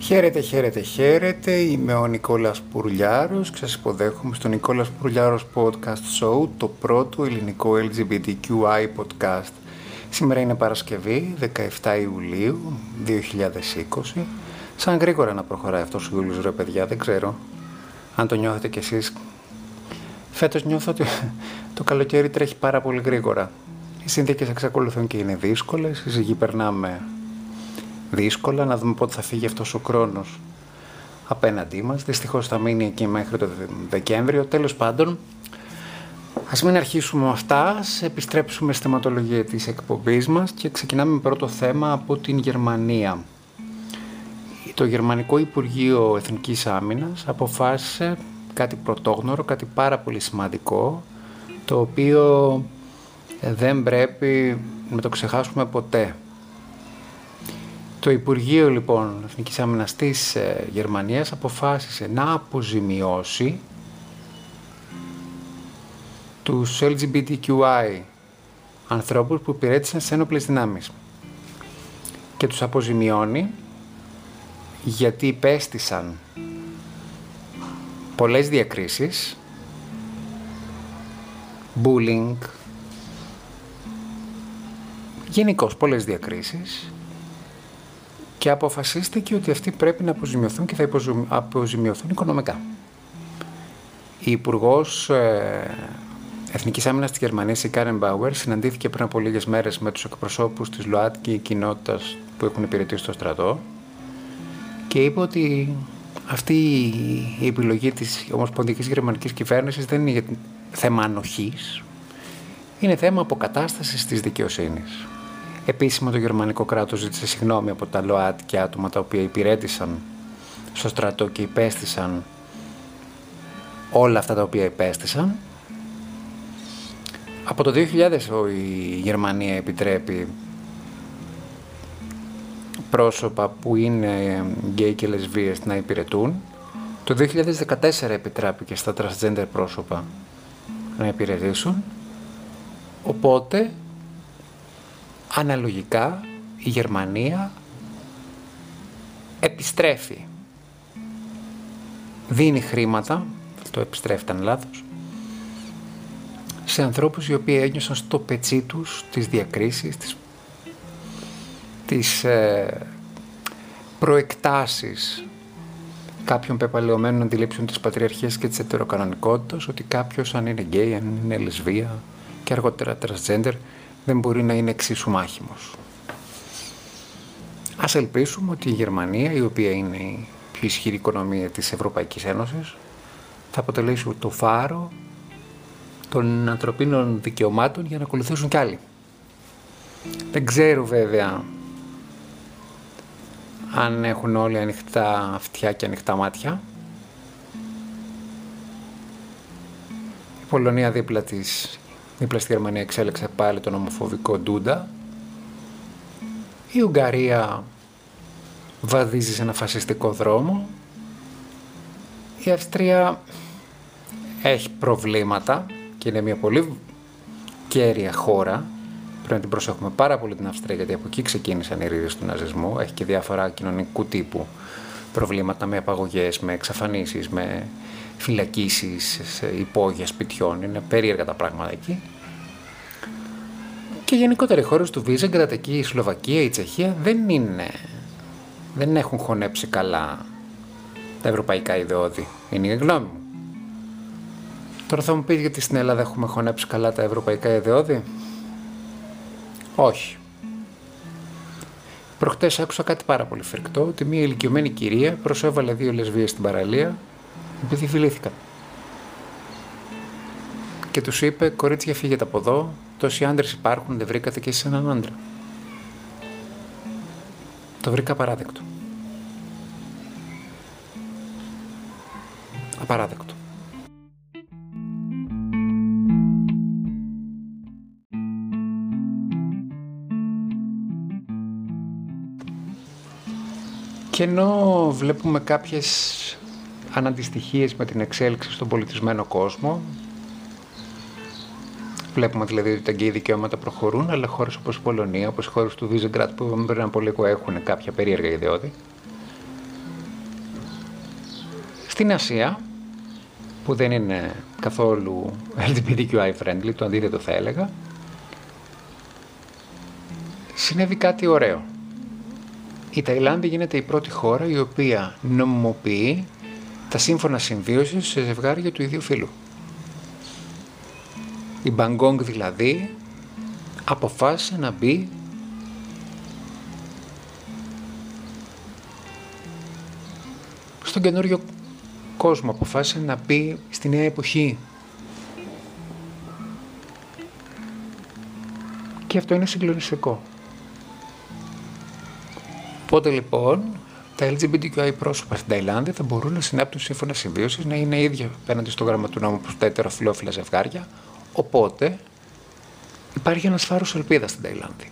Χαίρετε, χαίρετε, χαίρετε. Είμαι ο Νικόλας Πουρλιάρος και σας υποδέχομαι στο Νικόλας Πουρλιάρος Podcast Show, το πρώτο ελληνικό LGBTQI podcast. Σήμερα είναι Παρασκευή, 17 Ιουλίου 2020. Σαν γρήγορα να προχωράει αυτός ο Ιούλιος, ρε παιδιά, δεν ξέρω αν το νιώθετε κι εσείς. Φέτος νιώθω ότι το καλοκαίρι τρέχει πάρα πολύ γρήγορα. Οι συνθήκες εξακολουθούν και είναι δύσκολες, οι ζυγοί περνάμε δύσκολα, να δούμε πότε θα φύγει αυτός ο χρόνος απέναντί μας. Δυστυχώς θα μείνει εκεί μέχρι το Δεκέμβριο. Τέλος πάντων, ας μην αρχίσουμε με αυτά, ας επιστρέψουμε στη θεματολογία της εκπομπής μας και ξεκινάμε με πρώτο θέμα από την Γερμανία. Το Γερμανικό Υπουργείο Εθνικής Άμυνας αποφάσισε κάτι πρωτόγνωρο, κάτι πάρα πολύ σημαντικό, το οποίο δεν πρέπει να το ξεχάσουμε ποτέ. Το Υπουργείο λοιπόν Εθνικής Άμυνας της ε, Γερμανίας αποφάσισε να αποζημιώσει τους LGBTQI ανθρώπους που υπηρέτησαν σε ένοπλες δυνάμεις και τους αποζημιώνει γιατί υπέστησαν πολλές διακρίσεις bullying γενικώς πολλές διακρίσεις και αποφασίστηκε ότι αυτοί πρέπει να αποζημιωθούν και θα αποζημιωθούν οικονομικά. Η Υπουργός ε, Εθνικής Άμυνας της Γερμανίας, η Κάρεν Μπάουερ, συναντήθηκε πριν από λίγες μέρες με τους εκπροσώπους της ΛΟΑΤΚΙ κοινότητας που έχουν υπηρετήσει στο στρατό και είπε ότι αυτή η επιλογή της Ομοσπονδιακής Γερμανικής Κυβέρνησης δεν είναι θέμα ανοχής, είναι θέμα αποκατάστασης της δικαιοσύνης. Επίσημα το γερμανικό κράτος ζήτησε συγγνώμη από τα ΛΟΑΤ και άτομα τα οποία υπηρέτησαν στο στρατό και υπέστησαν όλα αυτά τα οποία υπέστησαν. Από το 2000 η Γερμανία επιτρέπει πρόσωπα που είναι γκέι και λεσβείες να υπηρετούν. Το 2014 επιτράπηκε στα transgender πρόσωπα να υπηρετήσουν. Οπότε αναλογικά η Γερμανία επιστρέφει. Δίνει χρήματα, το επιστρέφει ήταν λάθος, σε ανθρώπους οι οποίοι ένιωσαν στο πετσί τους τις διακρίσεις, τις, τις ε, προεκτάσεις κάποιων πεπαλαιωμένων αντιλήψεων της πατριαρχίας και της ετεροκανονικότητας, ότι κάποιος αν είναι γκέι, αν είναι λεσβία και αργότερα transgender, δεν μπορεί να είναι εξίσου μάχημος. Ας ελπίσουμε ότι η Γερμανία, η οποία είναι η πιο ισχυρή οικονομία της Ευρωπαϊκής Ένωσης, θα αποτελέσει το φάρο των ανθρωπίνων δικαιωμάτων για να ακολουθήσουν κι άλλοι. Δεν ξέρω βέβαια αν έχουν όλοι ανοιχτά αυτιά και ανοιχτά μάτια. Η Πολωνία δίπλα της Δίπλα στη Γερμανία εξέλεξε πάλι τον ομοφοβικό Ντούντα. Η Ουγγαρία βαδίζει σε ένα φασιστικό δρόμο. Η Αυστρία έχει προβλήματα και είναι μια πολύ κέρια χώρα. Πρέπει να την προσέχουμε πάρα πολύ την Αυστρία γιατί από εκεί ξεκίνησαν οι ρίδες του ναζισμού. Έχει και διάφορα κοινωνικού τύπου προβλήματα με απαγωγές, με εξαφανίσεις, με φυλακίσεις σε υπόγεια σπιτιών. Είναι περίεργα τα πράγματα εκεί. Και γενικότερα οι χώρες του Βίζεγκρατ, εκεί η Σλοβακία, η Τσεχία δεν είναι. Δεν έχουν χωνέψει καλά τα ευρωπαϊκά ιδεώδη. Είναι η γνώμη μου. Τώρα θα μου πείτε γιατί στην Ελλάδα έχουμε χωνέψει καλά τα ευρωπαϊκά ιδεώδη; Όχι. Προχτές άκουσα κάτι πάρα πολύ φρικτό, ότι μια ηλικιωμένη κυρία προσέβαλε δύο λεσβείες στην παραλία επειδή φιλήθηκαν. Και τους είπε, κορίτσια φύγετε από εδώ, τόσοι άντρες υπάρχουν, δεν βρήκατε και εσείς έναν άντρα. Το βρήκα απαράδεκτο. Απαράδεκτο. Και ενώ βλέπουμε κάποιες αναντιστοιχίες με την εξέλιξη στον πολιτισμένο κόσμο. Βλέπουμε δηλαδή ότι τα γκέι δικαιώματα προχωρούν, αλλά χώρες όπως η Πολωνία, όπως οι χώρες του Βίζεγκρατ που πριν από λίγο έχουν κάποια περίεργα ιδεώδη. Στην Ασία, που δεν είναι καθόλου LGBTQI friendly, το αντίθετο θα έλεγα, συνέβη κάτι ωραίο. Η Ταϊλάνδη γίνεται η πρώτη χώρα η οποία νομιμοποιεί τα σύμφωνα συμβίωσης σε ζευγάρια του ίδιου φύλου. Η Μπαγκόγκ δηλαδή αποφάσισε να μπει στον καινούριο κόσμο, αποφάσισε να μπει στη νέα εποχή. Και αυτό είναι συγκλονιστικό. Οπότε λοιπόν τα LGBTQI πρόσωπα στην Ταϊλάνδη θα μπορούν να συνάπτουν σύμφωνα συμβίωσης, να είναι ίδια απέναντι στο γράμμα του νόμου προ τα ετεροφιλόφιλα ζευγάρια. Οπότε υπάρχει ένας φάρο ελπίδας στην Ταϊλάνδη.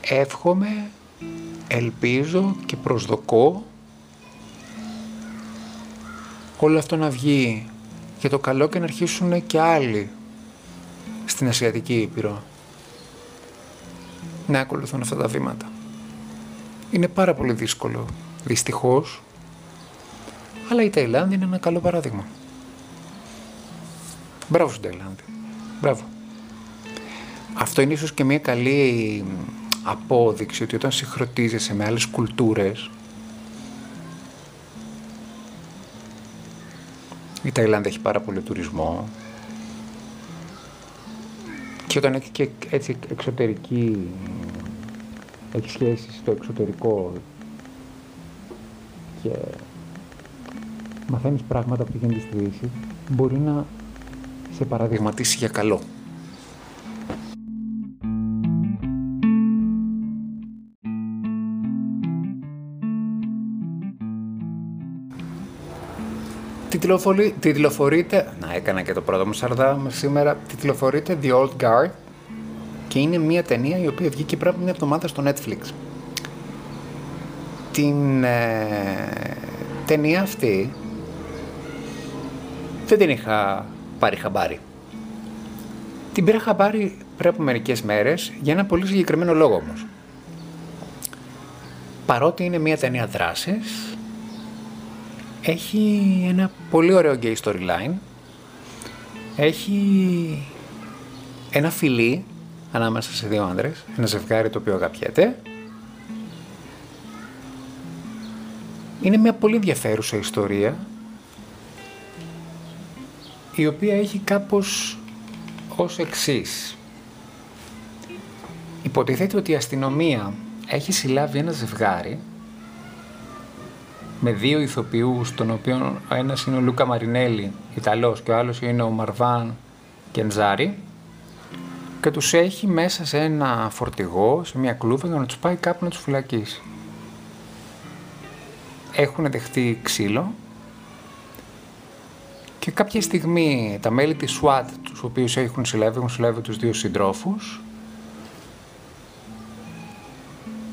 Εύχομαι, ελπίζω και προσδοκώ όλο αυτό να βγει για το καλό και να αρχίσουν και άλλοι στην Ασιατική Ήπειρο να ακολουθούν αυτά τα βήματα. Είναι πάρα πολύ δύσκολο, δυστυχώς, αλλά η Ταϊλάνδη είναι ένα καλό παράδειγμα. Μπράβο στην Ταϊλάνδη. Μπράβο. Αυτό είναι ίσως και μια καλή απόδειξη ότι όταν συγχρονίζεσαι με άλλες κουλτούρες η Ταϊλάνδη έχει πάρα πολύ τουρισμό και όταν έχεις και έτσι εξωτερική, έχεις σχέση στο εξωτερικό και μαθαίνεις πράγματα που γίνεται στη Δύση, μπορεί να σε παραδειγματίσει για καλό. Τιτλοφορείται, να έκανα και το πρώτο μου σαρδάμ σήμερα, τιτλοφορείται The Old Guard και είναι μια ταινία η οποία βγήκε πριν μια εβδομάδα στο Netflix. Την ε, ταινία αυτή δεν την είχα πάρει χαμπάρι. Την πήρα χαμπάρι πριν από μερικές μέρες για ένα πολύ συγκεκριμένο λόγο όμως. Παρότι είναι μια ταινία δράσης, έχει ένα πολύ ωραίο gay storyline. Έχει ένα φιλί ανάμεσα σε δύο άντρες, ένα ζευγάρι το οποίο αγαπιέται. Είναι μια πολύ ενδιαφέρουσα ιστορία η οποία έχει κάπως ως εξής. Υποτίθεται ότι η αστυνομία έχει συλλάβει ένα ζευγάρι με δύο ηθοποιούς, των οποίων ο ένας είναι ο Λούκα Μαρινέλη, Ιταλός, και ο άλλος είναι ο Μαρβάν Κεντζάρη, και τους έχει μέσα σε ένα φορτηγό, σε μια κλούβα, για να τους πάει κάπου να τους φυλακίσει. Έχουν δεχτεί ξύλο και κάποια στιγμή τα μέλη της SWAT, τους οποίους έχουν συλλάβει, έχουν συλλάβει τους δύο συντρόφους,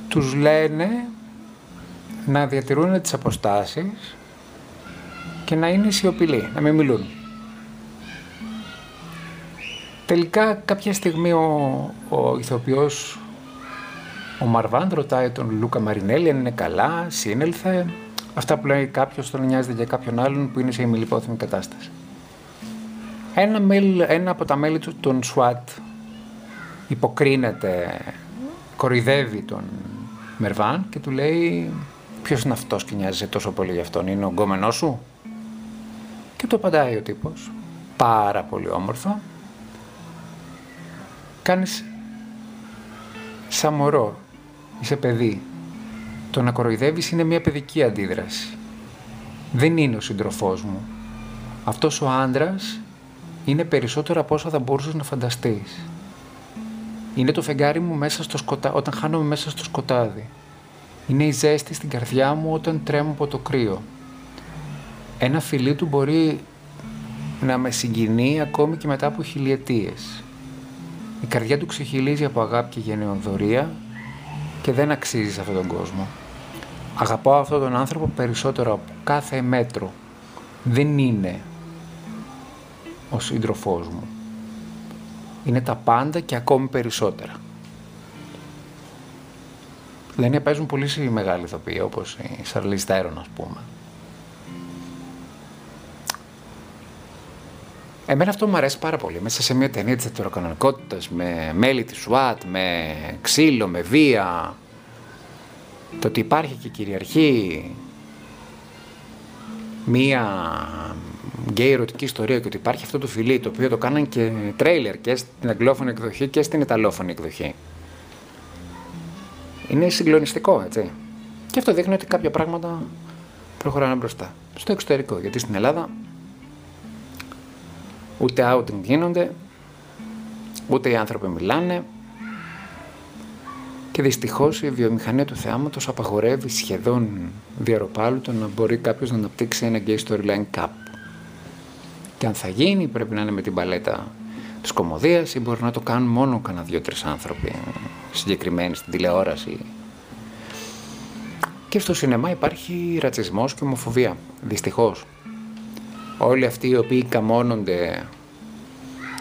τους λένε να διατηρούν τις αποστάσεις και να είναι σιωπηλοί, να μην μιλούν. Τελικά κάποια στιγμή ο, ο ηθοποιός, ο Μαρβάν ρωτάει τον Λούκα Μαρινέλη αν είναι καλά, σύνελθε. Αυτά που λέει κάποιος τον νοιάζεται για κάποιον άλλον που είναι σε ημιλιπόθυμη κατάσταση. Ένα, ένα από τα μέλη του, τον SWAT, υποκρίνεται, κοροϊδεύει τον Μερβάν και του λέει Ποιος είναι αυτός και νοιάζεσαι τόσο πολύ για αυτόν, Είναι ο γκόμενός σου; Και το απαντάει ο τύπος. Πάρα πολύ όμορφα. Κάνεις σαν μωρό. Είσαι παιδί. Το να κοροϊδεύεις είναι μια παιδική αντίδραση. Δεν είναι ο σύντροφός μου. Αυτός ο άντρας είναι περισσότερο από όσα θα μπορούσες να φανταστείς. Είναι το φεγγάρι μου μέσα στο σκοτάδι, όταν χάνομαι μέσα στο σκοτάδι. Είναι η ζέστη στην καρδιά μου όταν τρέμω από το κρύο. Ένα φιλί του μπορεί να με συγκινεί ακόμη και μετά από χιλιετίες. Η καρδιά του ξεχυλίζει από αγάπη και γενεοδορία και δεν αξίζει σε αυτόν τον κόσμο. Αγαπάω αυτόν τον άνθρωπο περισσότερο από κάθε μέτρο. Δεν είναι ο σύντροφός μου. Είναι τα πάντα και ακόμη περισσότερα. Στην ταινία παίζουν πολύ μεγάλοι ηθοποιοί, όπως η Σαρλίζ Τέρον, ας πούμε. Εμένα αυτό μου αρέσει πάρα πολύ. Μέσα σε μια ταινία της ετεροκανονικότητας, με μέλη της SWAT, με ξύλο, με βία, το ότι υπάρχει και κυριαρχεί μία γκέι ερωτική ιστορία και ότι υπάρχει αυτό το φιλί το οποίο το κάναν και τρέιλερ και στην αγγλόφωνη εκδοχή και στην ιταλόφωνη εκδοχή. Είναι συγκλονιστικό, έτσι. Και αυτό δείχνει ότι κάποια πράγματα προχωράνε μπροστά. Στο εξωτερικό, γιατί στην Ελλάδα ούτε outing γίνονται, ούτε οι άνθρωποι μιλάνε και δυστυχώς η βιομηχανία του θεάματος απαγορεύει σχεδόν διαρροπάλου το να μπορεί κάποιος να αναπτύξει ένα gay storyline κάπου. Και αν θα γίνει πρέπει να είναι με την παλέτα της κομμωδίας ή μπορεί να το κάνουν μόνο κανένα δύο-τρεις άνθρωποι συγκεκριμένοι στην τηλεόραση. Και στο σινεμά υπάρχει ρατσισμός και ομοφοβία, δυστυχώς. Όλοι αυτοί οι οποίοι καμώνονται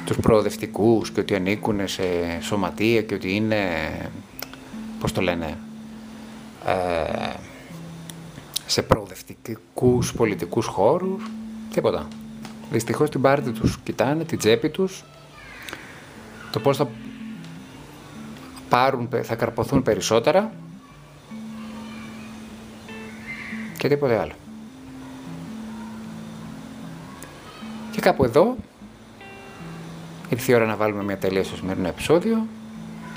τους προοδευτικούς και ότι ανήκουν σε σωματεία και ότι είναι, πώς το λένε, ε, σε προοδευτικούς πολιτικούς χώρους, τίποτα. Δυστυχώς την πάρτη τους κοιτάνε, την τσέπη τους, το πώς θα πάρουν, θα καρποθούν περισσότερα και τίποτε άλλο. Και κάπου εδώ ήρθε η ώρα να βάλουμε μια τελεία στο σημερινό επεισόδιο.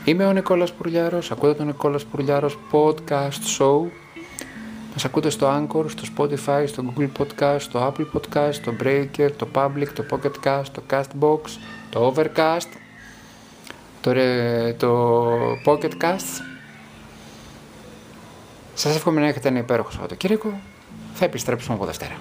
Είμαι ο Νικόλας Πουρλιάρος, ακούτε τον Νικόλας Πουρλιάρος podcast show. Μας ακούτε στο Anchor, στο Spotify, στο Google Podcast, στο Apple Podcast, στο Breaker, το Public, το Pocket Cast, το Castbox, το Overcast, το, το Pocket Cast. Σας εύχομαι να έχετε ένα υπέροχο Σαββατοκύριακο. Θα επιστρέψουμε από Δευτέρα.